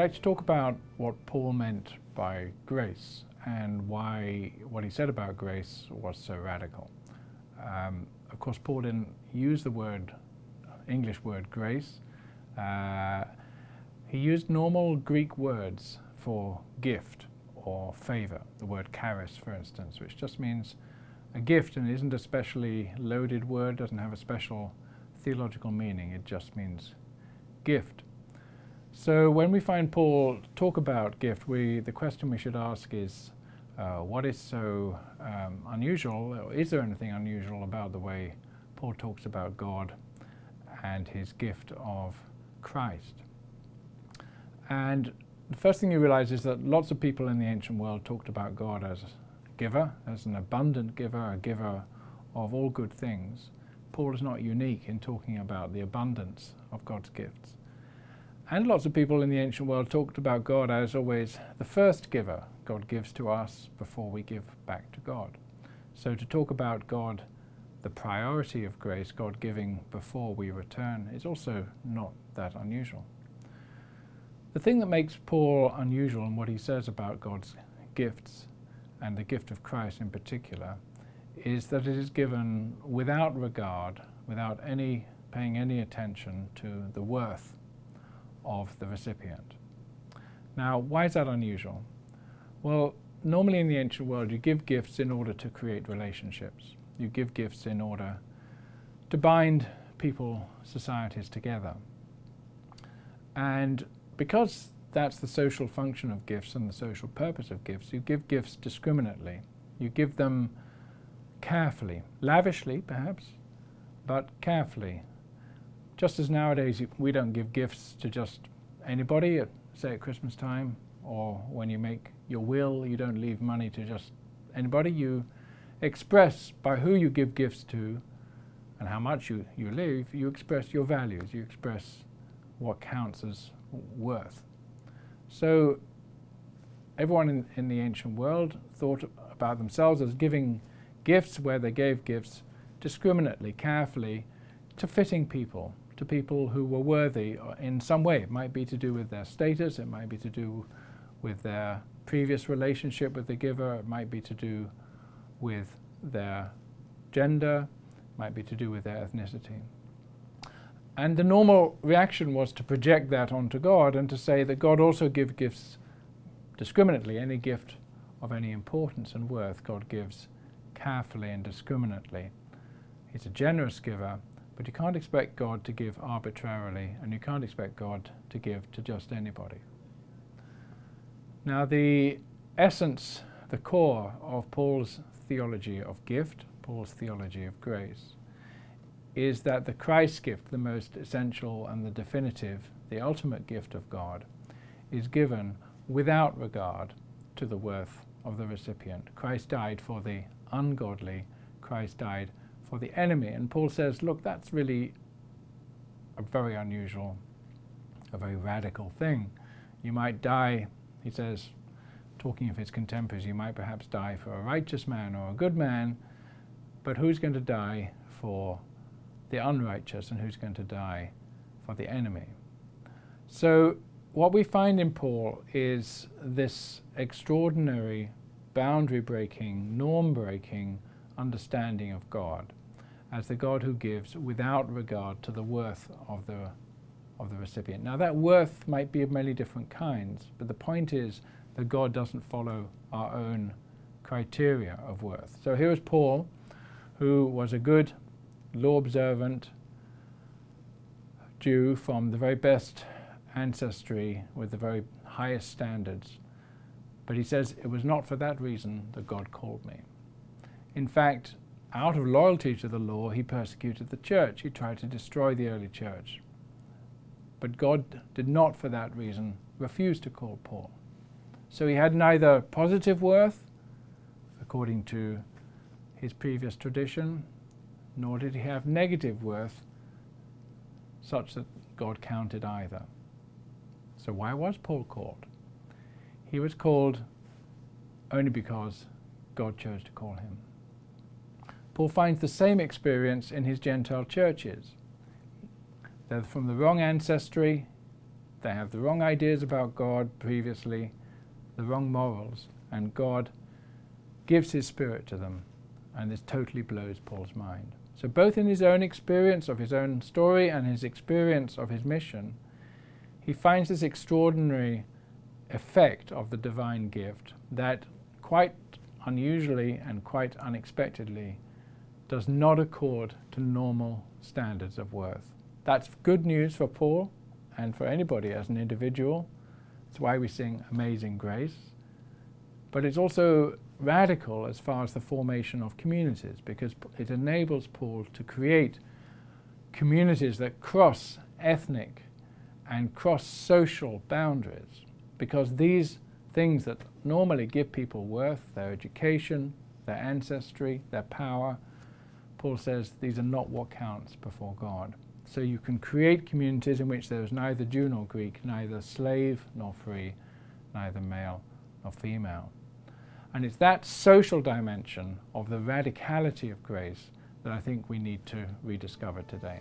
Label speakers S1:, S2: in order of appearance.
S1: like to talk about what Paul meant by grace and why what he said about grace was so radical. Um, of course, Paul didn't use the word, English word grace. Uh, he used normal Greek words for gift or favor, the word charis, for instance, which just means a gift and isn't a specially loaded word, doesn't have a special theological meaning, it just means gift. So when we find Paul talk about gift, we, the question we should ask is, uh, what is so um, unusual? Is there anything unusual about the way Paul talks about God and his gift of Christ? And the first thing you realize is that lots of people in the ancient world talked about God as a giver, as an abundant giver, a giver of all good things. Paul is not unique in talking about the abundance of God's gifts. And lots of people in the ancient world talked about God as always the first giver. God gives to us before we give back to God. So to talk about God, the priority of grace, God giving before we return, is also not that unusual. The thing that makes Paul unusual in what he says about God's gifts, and the gift of Christ in particular, is that it is given without regard, without any paying any attention to the worth of the recipient. Now, why is that unusual? Well, normally in the ancient world, you give gifts in order to create relationships. You give gifts in order to bind people, societies together. And because that's the social function of gifts and the social purpose of gifts, you give gifts discriminately. You give them carefully, lavishly perhaps, but carefully, just as nowadays we don't give gifts to just anybody, at, say at Christmas time, or when you make your will, you don't leave money to just anybody. You express by who you give gifts to and how much you, you leave, you express your values, you express what counts as worth. So everyone in, in the ancient world thought about themselves as giving gifts where they gave gifts discriminately, carefully, to fitting people to people who were worthy uh, in some way. It might be to do with their status, it might be to do with their previous relationship with the giver, it might be to do with their gender, it might be to do with their ethnicity. And the normal reaction was to project that onto God and to say that God also gives gifts discriminately. Any gift of any importance and worth, God gives carefully and discriminately. He's a generous giver, but you can't expect God to give arbitrarily, and you can't expect God to give to just anybody. Now, the essence, the core of Paul's theology of gift, Paul's theology of grace, is that the Christ gift, the most essential and the definitive, the ultimate gift of God, is given without regard to the worth of the recipient. Christ died for the ungodly, Christ died for the enemy. And Paul says, look, that's really a very unusual, a very radical thing. You might die, he says, talking of his contemporaries, you might perhaps die for a righteous man or a good man, but who's going to die for the unrighteous and who's going to die for the enemy? So, what we find in Paul is this extraordinary, boundary breaking, norm breaking understanding of God as the God who gives without regard to the worth of the, of the recipient. Now, that worth might be of many different kinds, but the point is that God doesn't follow our own criteria of worth. So here is Paul, who was a good, law observant Jew from the very best ancestry with the very highest standards. But he says, It was not for that reason that God called me. In fact, out of loyalty to the law, he persecuted the church. He tried to destroy the early church. But God did not, for that reason, refuse to call Paul. So he had neither positive worth, according to his previous tradition, nor did he have negative worth, such that God counted either. So why was Paul called? He was called only because God chose to call him. Paul finds the same experience in his Gentile churches. They're from the wrong ancestry, They have the wrong ideas about God previously, the wrong morals, and God gives His Spirit to them, and this totally blows Paul's mind. So, both in his own experience of his own story and his experience of his mission, he finds this extraordinary effect of the divine gift that quite unusually and quite unexpectedly does not accord to normal standards of worth. That's good news for Paul and for anybody as an individual. That's why we sing Amazing Grace. But it's also radical as far as the formation of communities because it enables Paul to create communities that cross ethnic and cross social boundaries because these things that normally give people worth, their education, their ancestry, their power, Paul says these are not what counts before God. So you can create communities in which there is neither Jew nor Greek, neither slave nor free, neither male nor female. And it's that social dimension of the radicality of grace that I think we need to rediscover today.